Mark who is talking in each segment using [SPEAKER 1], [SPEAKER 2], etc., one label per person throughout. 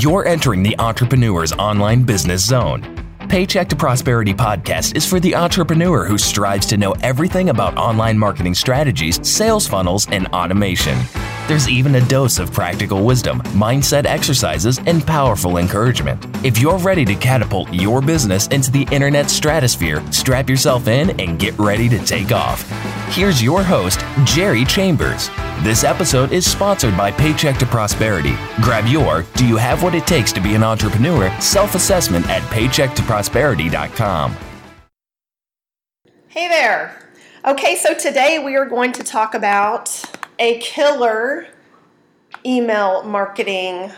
[SPEAKER 1] You're entering the Entrepreneur's Online Business Zone. Paycheck to Prosperity podcast is for the entrepreneur who strives to know everything about online marketing strategies, sales funnels, and automation. There's even a dose of practical wisdom, mindset exercises, and powerful encouragement. If you're ready to catapult your business into the internet stratosphere, strap yourself in and get ready to take off. Here's your host, Jerry Chambers. This episode is sponsored by Paycheck to Prosperity. Grab your Do You Have What It Takes to Be an Entrepreneur self assessment at paychecktoprosperity.com.
[SPEAKER 2] Hey there. Okay, so today we are going to talk about a killer email marketing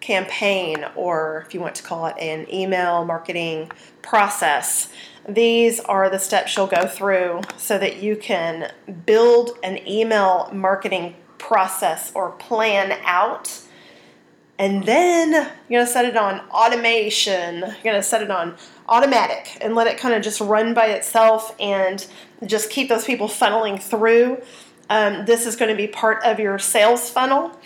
[SPEAKER 2] campaign, or if you want to call it an email marketing process. These are the steps you'll go through so that you can build an email marketing process or plan out. And then you're going to set it on automation. You're going to set it on automatic and let it kind of just run by itself and just keep those people funneling through. Um, this is going to be part of your sales funnel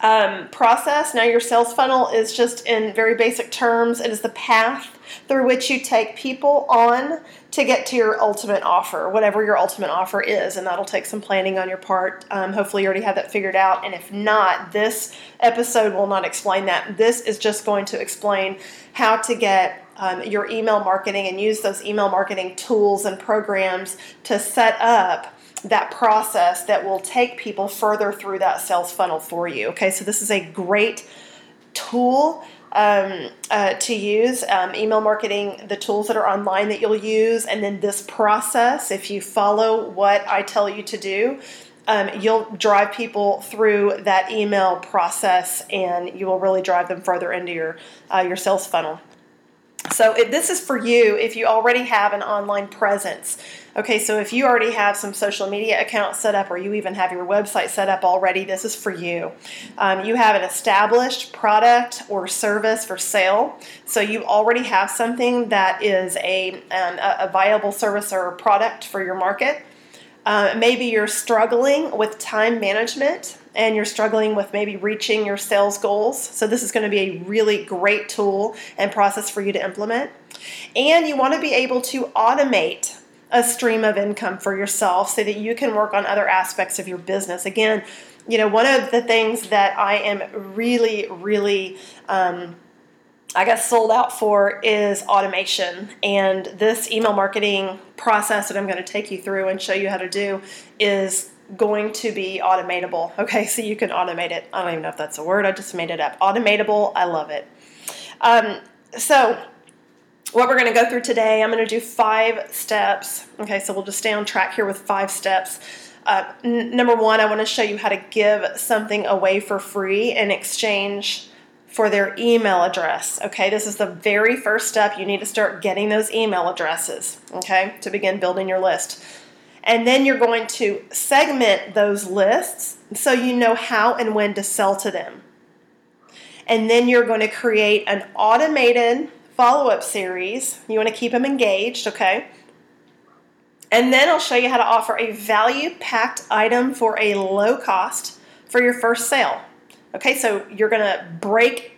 [SPEAKER 2] um, process. Now, your sales funnel is just in very basic terms, it is the path through which you take people on to get to your ultimate offer, whatever your ultimate offer is. And that'll take some planning on your part. Um, hopefully, you already have that figured out. And if not, this episode will not explain that. This is just going to explain how to get um, your email marketing and use those email marketing tools and programs to set up that process that will take people further through that sales funnel for you. Okay, so this is a great tool um, uh, to use. Um, email marketing, the tools that are online that you'll use, and then this process, if you follow what I tell you to do, um, you'll drive people through that email process and you will really drive them further into your, uh, your sales funnel. So, if this is for you if you already have an online presence. Okay, so if you already have some social media accounts set up or you even have your website set up already, this is for you. Um, you have an established product or service for sale, so you already have something that is a, um, a viable service or product for your market. Uh, maybe you're struggling with time management and you're struggling with maybe reaching your sales goals. So, this is going to be a really great tool and process for you to implement. And you want to be able to automate a stream of income for yourself so that you can work on other aspects of your business. Again, you know, one of the things that I am really, really, um, I guess, sold out for is automation. And this email marketing process that I'm going to take you through and show you how to do is going to be automatable. Okay, so you can automate it. I don't even know if that's a word, I just made it up. Automatable, I love it. Um, so, what we're going to go through today, I'm going to do five steps. Okay, so we'll just stay on track here with five steps. Uh, n- number one, I want to show you how to give something away for free in exchange for their email address. Okay, this is the very first step. You need to start getting those email addresses, okay, to begin building your list. And then you're going to segment those lists so you know how and when to sell to them. And then you're going to create an automated follow up series. You want to keep them engaged, okay? And then I'll show you how to offer a value packed item for a low cost for your first sale. Okay, so you're going to break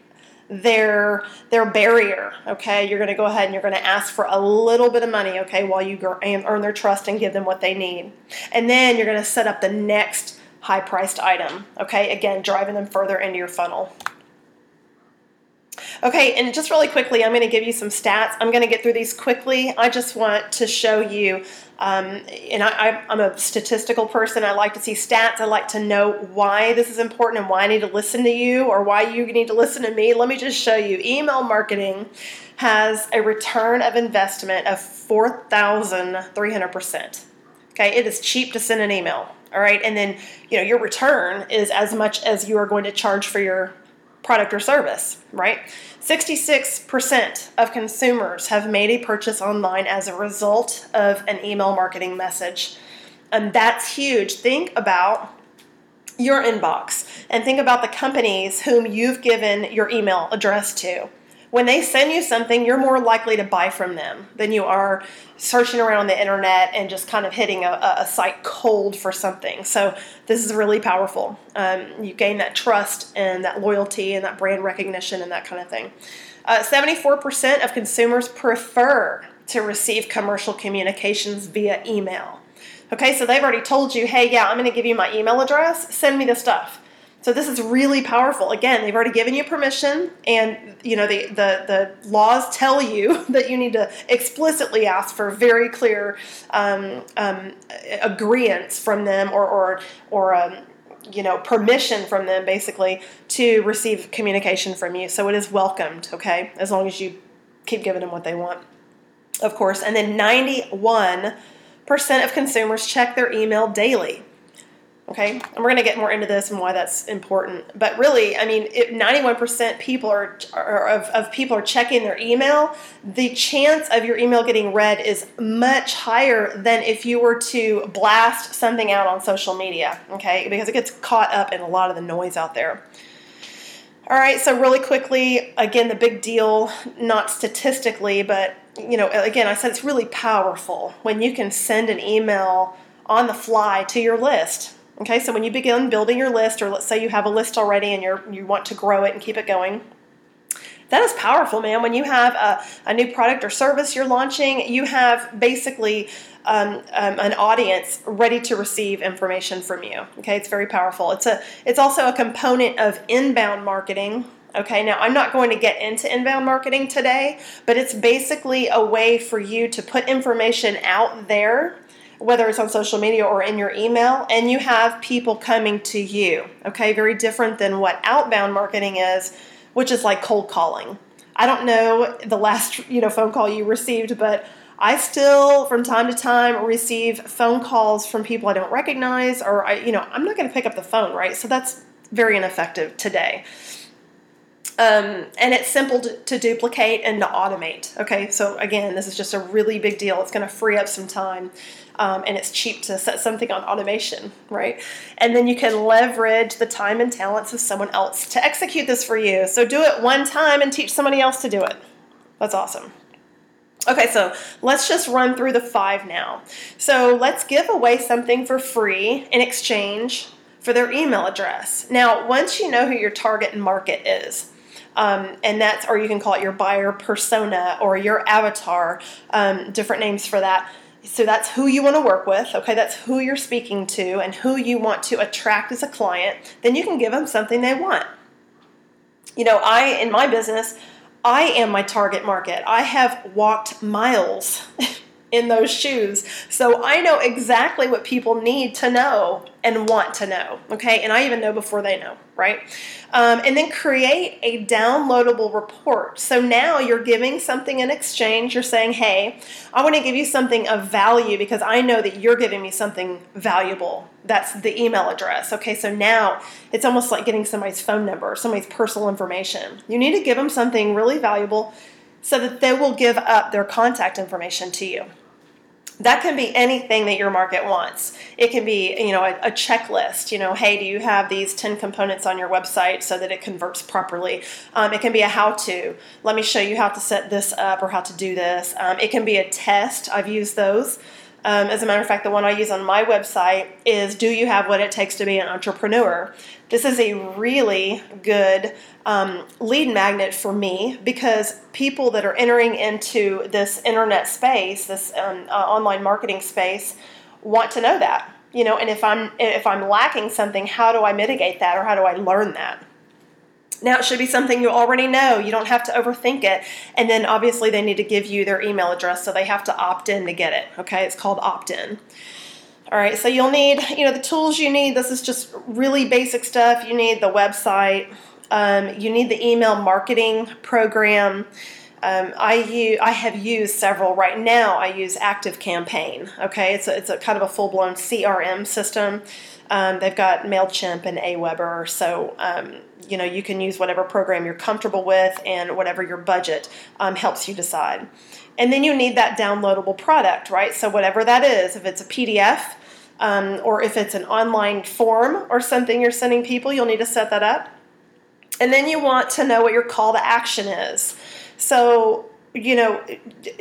[SPEAKER 2] their their barrier okay? You're going to go ahead and you're going to ask for a little bit of money okay while you earn their trust and give them what they need. And then you're going to set up the next high priced item okay? Again driving them further into your funnel Okay, and just really quickly, I'm going to give you some stats. I'm going to get through these quickly. I just want to show you, um, and I, am a statistical person. I like to see stats. I like to know why this is important and why I need to listen to you or why you need to listen to me. Let me just show you. Email marketing has a return of investment of 4,300%. Okay, it is cheap to send an email. All right, and then you know your return is as much as you are going to charge for your product or service, right? 66% of consumers have made a purchase online as a result of an email marketing message. And that's huge. Think about your inbox and think about the companies whom you've given your email address to. When they send you something, you're more likely to buy from them than you are searching around the internet and just kind of hitting a, a site cold for something. So this is really powerful. Um, you gain that trust and that loyalty and that brand recognition and that kind of thing. Uh, 74% of consumers prefer to receive commercial communications via email. Okay, so they've already told you, hey, yeah, I'm going to give you my email address. Send me the stuff. So this is really powerful. Again, they've already given you permission, and you know the the, the laws tell you that you need to explicitly ask for very clear um, um, from them, or or or um, you know permission from them, basically to receive communication from you. So it is welcomed. Okay, as long as you keep giving them what they want, of course. And then ninety one percent of consumers check their email daily. Okay, and we're going to get more into this and why that's important. But really, I mean, if 91% people are, are of, of people are checking their email, the chance of your email getting read is much higher than if you were to blast something out on social media. Okay, because it gets caught up in a lot of the noise out there. All right, so really quickly, again, the big deal, not statistically, but you know, again, I said it's really powerful when you can send an email on the fly to your list Okay, so when you begin building your list, or let's say you have a list already and you're you want to grow it and keep it going, that is powerful, man. When you have a, a new product or service you're launching, you have basically um, um, an audience ready to receive information from you. Okay, it's very powerful. It's a it's also a component of inbound marketing. Okay, now I'm not going to get into inbound marketing today, but it's basically a way for you to put information out there whether it's on social media or in your email, and you have people coming to you. Okay, very different than what outbound marketing is, which is like cold calling. I don't know the last you know phone call you received, but I still from time to time receive phone calls from people I don't recognize, or I you know I'm not going to pick up the phone, right? So that's very ineffective today. Um, and it's simple to, to, duplicate and to automate. Okay, so again, this is just a really big deal. It's going to free up some time um, and it's cheap to set something on automation, right? And then you can leverage the time and talents of someone else to execute this for you. So do it one time and teach somebody else to do it. That's awesome. Okay, so let's just run through the five now. So let's give away something for free in exchange for their email address. Now, once you know who your target market is, um, and that's, or you can call it your buyer persona or your avatar, um, different names for that. So that's who you want to work with, okay? That's who you're speaking to and who you want to attract as a client. Then you can give them something they want. You know, I, in my business, I am my target market. I have walked miles in those shoes. So I know exactly what people need to know and want to know. Okay. And I even know before they know, right? Um, and then create a downloadable report. So now you're giving something in exchange. You're saying, hey, I want to give you something of value because I know that you're giving me something valuable. That's the email address. Okay. So now it's almost like getting somebody's phone number, somebody's personal information. You need to give them something really valuable so that they will give up their contact information to you that can be anything that your market wants. It can be, you know, a, a, checklist. You know, hey, do you have these ten components on your website so that it converts properly? Um, it can be a how-to. Let me show you how to set this up or how to do this. Um, it can be a test. I've used those. Um, as a matter of fact, the one I use on my website is Do you have what it takes to be an entrepreneur? This is a really good um, lead magnet for me because people that are entering into this internet space, this um, uh, online marketing space, want to know that. You know, and if I'm if I'm lacking something, how do I mitigate that or how do I learn that? Now, it should be something you already know. You don't have to overthink it. And then obviously, they need to give you their email address, so they have to opt in to get it. Okay, it's called opt in. All right, so you'll need, you know, the tools you need. This is just really basic stuff. You need the website, um, you need the email marketing program. Um, I use, I have used several right now. I use Active Campaign. Okay, it's a, it's a kind of a full blown CRM system. Um, they've got Mailchimp and Aweber, so um, you know you can use whatever program you're comfortable with and whatever your budget um, helps you decide. And then you need that downloadable product, right? So whatever that is, if it's a PDF um, or if it's an online form or something you're sending people, you'll need to set that up. And then you want to know what your call to action is. So, you know,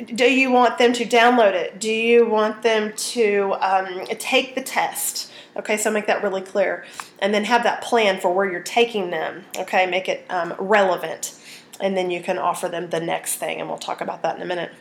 [SPEAKER 2] do you want them to download it? Do you want them to um, take the test? Okay, so make that really clear. And then have that plan for where you're taking them. Okay, make it um, relevant. And then you can offer them the next thing, and we'll talk about that in a minute.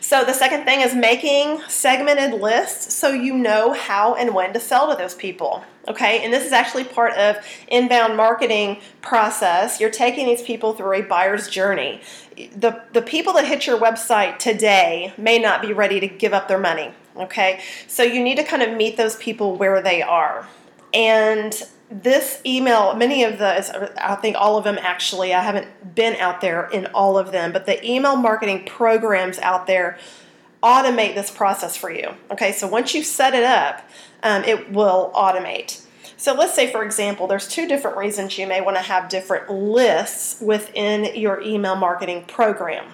[SPEAKER 2] So the second thing is making segmented lists so you know how and when to sell to those people. Okay, and this is actually part of inbound marketing process. You're taking these people through a buyer's journey. The the people that hit your website today may not be ready to give up their money. Okay, so you need to kind of meet those people where they are. And this email, many of the, I think all of them actually, I haven't been out there in all of them, but the email marketing programs out there automate this process for you. Okay, so once you set it up, um, it will automate. So let's say, for example, there's two different reasons you may want to have different lists within your email marketing program.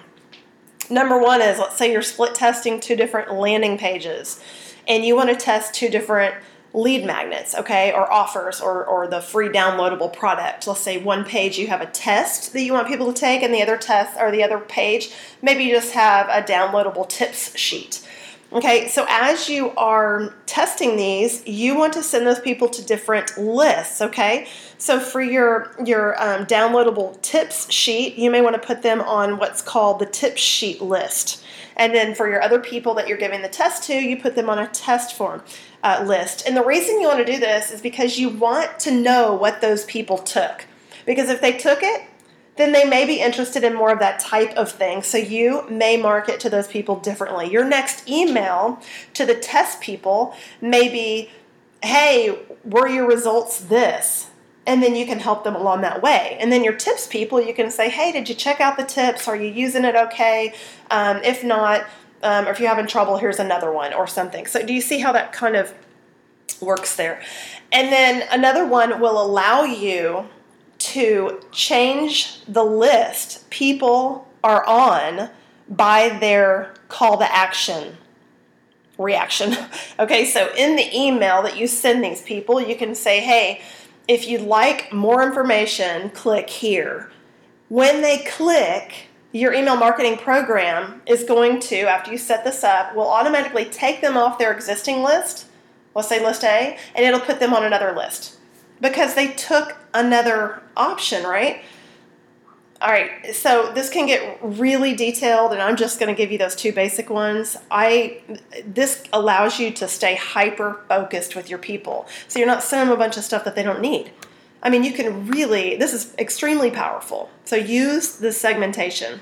[SPEAKER 2] Number one is let's say you're split testing two different landing pages and you want to test two different lead magnets, okay, or offers or, or the free downloadable product. Let's say one page you have a test that you want people to take, and the other test or the other page, maybe you just have a downloadable tips sheet. Okay, so as you are testing these, you want to send those people to different lists. Okay, so for your your um, downloadable tips sheet, you may want to put them on what's called the tips sheet list. And then for your other people that you're giving the test to, you put them on a test form uh, list. And the reason you want to do this is because you want to know what those people took. Because if they took it, then they may be interested in more of that type of thing. So you may market to those people differently. Your next email to the test people may be, hey, were your results this? And then you can help them along that way. And then your tips people, you can say, hey, did you check out the tips? Are you using it okay? Um, if not, um, or if you're having trouble, here's another one or something. So do you see how that kind of works there? And then another one will allow you to change the list people are on by their call to action reaction. Okay, so in the email that you send these people, you can say, hey, if you'd like more information, click here. When they click, your email marketing program is going to, after you set this up, will automatically take them off their existing list, let's say list A, and it'll put them on another list because they took another option, right? All right, so this can get really detailed, and I'm just going to give you those two basic ones. I this allows you to stay hyper focused with your people, so you're not sending them a bunch of stuff that they don't need. I mean, you can really this is extremely powerful. So use the segmentation.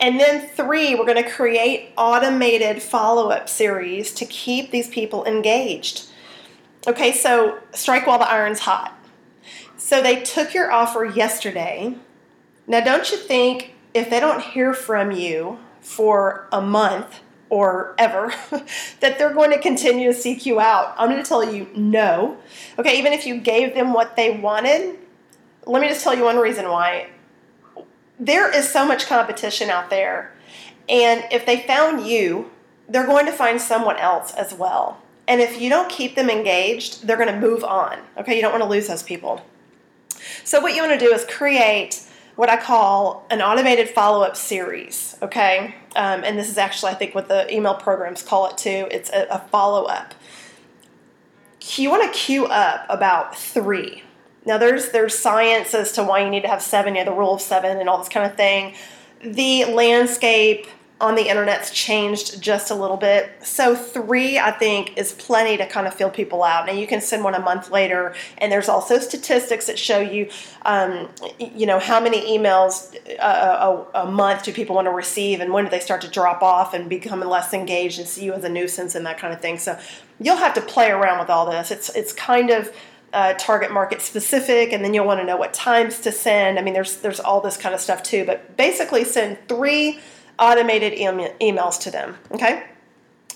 [SPEAKER 2] And then three, we're going to create automated follow up series to keep these people engaged. Okay, so strike while the iron's hot. So they took your offer yesterday. Now, don't you think if they don't hear from you for a month or ever, that they're going to continue to seek you out? I'm going to tell you no. Okay, even if you gave them what they wanted, let me just tell you one reason why. There is so much competition out there. And if they found you, they're going to find someone else as well. And if you don't keep them engaged, they're going to move on. Okay, you don't want to lose those people. So, what you want to do is create what I call an automated follow up series. Okay, um, and this is actually, I think, what the email programs call it too. It's a, a follow up. You want to queue up about three. Now, there's there's science as to why you need to have seven. You know, the rule of seven and all this kind of thing. The landscape on the internet's changed just a little bit. So three, I think, is plenty to kind of fill people out. Now you can send one a month later, and there's also statistics that show you, um, you know, how many emails uh, a, a, month do people want to receive, and when do they start to drop off and become less engaged and see you as a nuisance and that kind of thing. So you'll have to play around with all this. It's it's kind of uh, target market specific, and then you'll want to know what times to send. I mean, there's there's all this kind of stuff too. But basically, send three automated emails to them. Okay?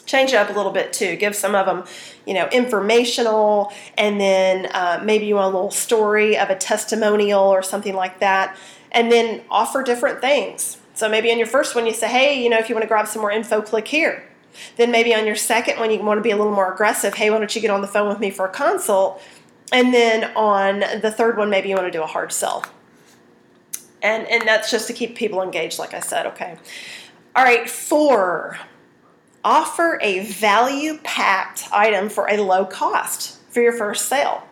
[SPEAKER 2] Change it up a little bit too. Give some of them, you know, informational, and then uh, maybe you want a little story of a testimonial or something like that, and then offer different things. So maybe on your first one, you say, hey, you know, if you want to grab some more info, click here. Then maybe on your second one, you want to be a little more aggressive. Hey, why don't you get on the phone with me for a consult? And then on the third one, maybe you want to do a hard sell. And, and that's just to keep people engaged, like I said, okay. All right, four, offer a value packed item for a low cost for your first sale.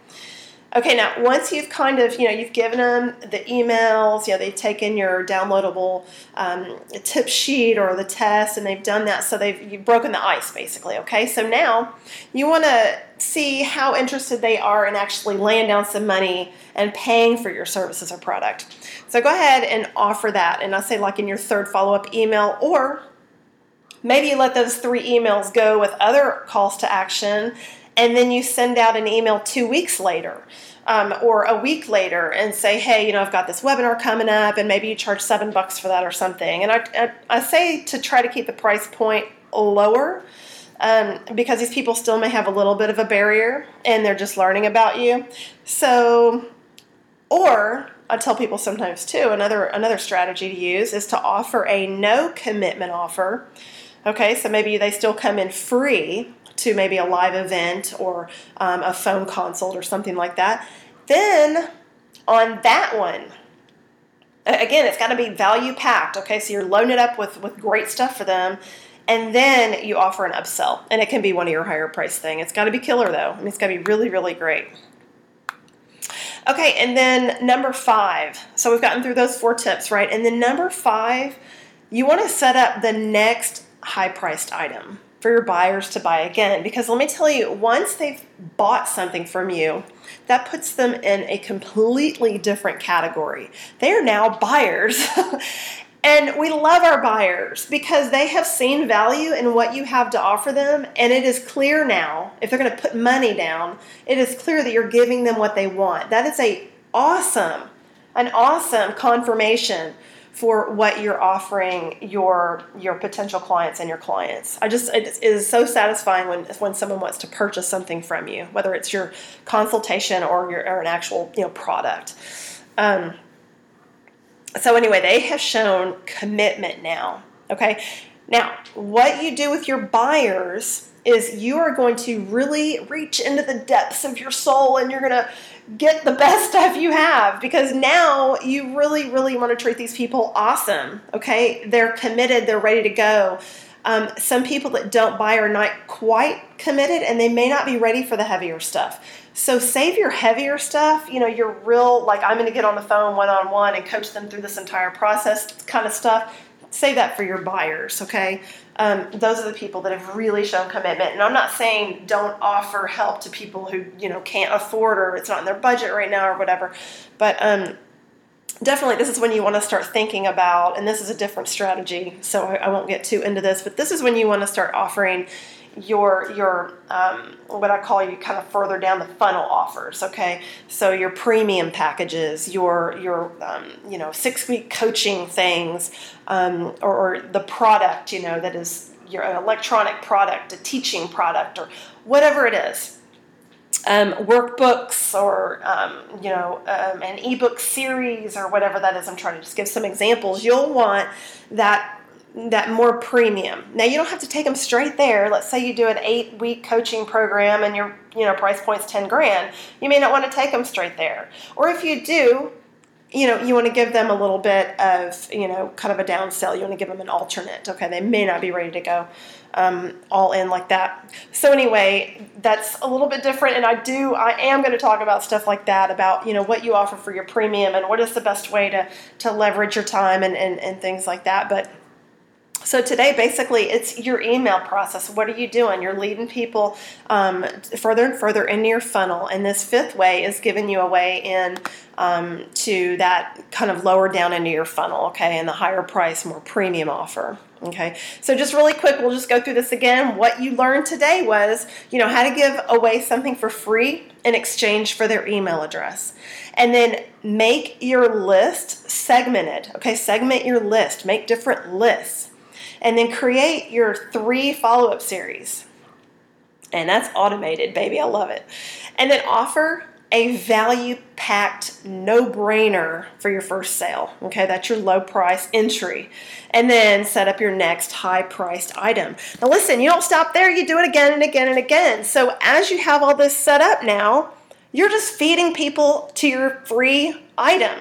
[SPEAKER 2] Okay, now once you've kind of, you know, you've given them the emails, you know, they've taken your downloadable um, tip sheet or the test, and they've done that, so they've you've broken the ice basically. Okay, so now you want to see how interested they are in actually laying down some money and paying for your services or product. So go ahead and offer that, and I say like in your third follow up email, or maybe you let those three emails go with other calls to action and then you send out an email two weeks later um, or a week later and say, hey, you know, I've got this webinar coming up, and maybe you charge seven bucks for that or something. And I, I, I say to try to keep the price point lower. Um, because these people still may have a little bit of a barrier and they're just learning about you. So, or I tell people sometimes too, another another strategy to use is to offer a no commitment offer. Okay, so maybe they still come in free, to maybe a live event or um, a phone consult or something like that. Then on that one, again, it's got to be value packed. Okay, so you're loading it up with with great stuff for them, and then you offer an upsell, and it can be one of your higher price thing. It's got to be killer though. I mean, it's got to be really really great. Okay, and then number five. So we've gotten through those four tips, right? And then number five, you want to set up the next high priced item for your buyers to buy again. Because let me tell you, once they've bought something from you, that puts them in a completely different category. They are now buyers. and we love our buyers because they have seen value in what you have to offer them. And it is clear now, if they're going to put money down, it is clear that you're giving them what they want. That is a awesome, an awesome confirmation for what you're offering your your potential clients and your clients. I just it is so satisfying when when someone wants to purchase something from you, whether it's your consultation or your or an actual you know product. Um, so anyway, they have shown commitment now. Okay, now what you do with your buyers is you are going to really reach into the depths of your soul and you're going to get the best stuff you have because now you really, really want to treat these people awesome. Okay, they're committed, they're ready to go. Um, some people that don't buy are not quite committed and they may not be ready for the heavier stuff. So save your heavier stuff, you know, your real, like, I'm going to get on the phone one on one and coach them through this entire process kind of stuff. Save that for your buyers, okay? um, those are the people that have really shown commitment. And I'm not saying don't offer help to people who you know can't afford or it's not in their budget right now or whatever, but um, definitely this is when you want to start thinking about. And this is a different strategy, so I, I won't get too into this. But this is when you want to start offering your your um, what I call you kind of further down the funnel offers. Okay, so your premium packages, your your um, you know six week coaching things, um, or, or, the product you know that is your electronic product, a teaching product, or whatever it is. Um, workbooks or um, you know um, an ebook series or whatever that is. I'm trying to just give some examples. You'll want that that more premium. Now you don't have to take them straight there. Let's say you do an eight week coaching program and your you know price point's ten grand. You may not want to take them straight there. Or if you do, you know you want to give them a little bit of you know kind of a down downsell. You want to give them an alternate. Okay, they may not be ready to go um, all in like that. So anyway, that's a little bit different, and I do I am going to talk about stuff like that about you know what you offer for your premium and what is the best way to to leverage your time and and, and things like that. But so today, basically, it's your email process. What are you doing? You're leading people um, further and further into your funnel, and this fifth way is giving you a way in um, to that kind of lower down into your funnel, okay, and the higher price, more premium offer. Okay, so just really quick, we'll just go through this again. What you learned today was, you know, how to give away something for free in exchange for their email address. And then make your list segmented. Okay, segment your list, make different lists and then create your three follow up series. And that's automated, baby. I love it. And then offer a value packed no brainer for your first sale. Okay, that's your low price entry. And then set up your next high priced item. Now, listen, you don't stop there, you do it again and again and again. So, as you have all this set up now, you're just feeding people to your free item.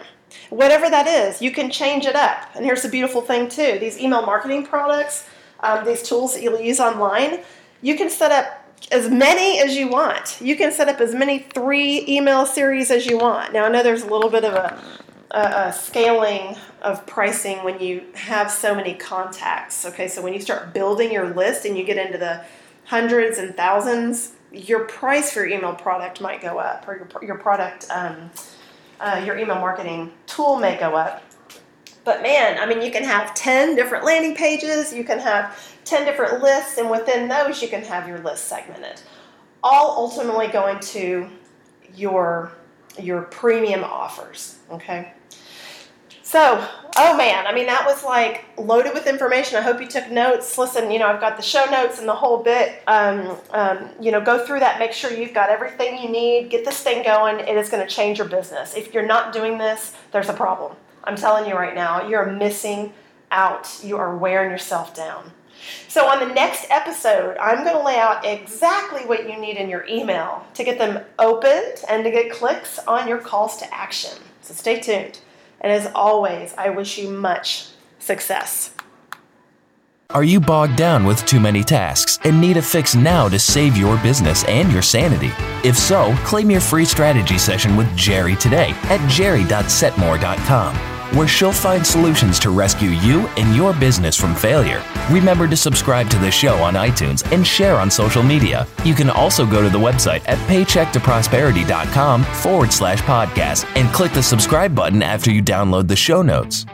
[SPEAKER 2] Whatever that is, you can change it up. And here's the beautiful thing too these email marketing products, um, these tools that you'll use online, you can set up as many as you want. You can set up as many three email series as you want. Now, I know there's a little bit of a, a, a, scaling of pricing when you have so many contacts. Okay, so when you start building your list and you get into the hundreds and thousands, your price for your email product might go up, or your, your product, um, uh, your email marketing tool may go up. But man, I mean, you can have 10 different landing pages, you can have 10 different lists, and within those, you can have your list segmented. All ultimately going to your, your premium offers, okay? So, oh man, I mean, that was like loaded with information. I hope you took notes. Listen, you know, I've got the show notes and the whole bit. Um, um, you know, go through that, make sure you've got everything you need, get this thing going. It is going to change your business. If you're not doing this, there's a problem. I'm telling you right now, you're missing out. You are wearing yourself down. So, on the next episode, I'm going to lay out exactly what you need in your email to get them opened and to get clicks on your calls to action. So, stay tuned. And as always, I wish you much success.
[SPEAKER 1] Are you bogged down with too many tasks and need a fix now to save your business and your sanity? If so, claim your free strategy session with Jerry today at jerry.setmore.com where she'll find solutions to rescue you and your business from failure. Remember to subscribe to the show on iTunes and share on social media. You can also go to the website at paychecktoprosperity.com forward slash podcast and click the subscribe button after you download the show notes.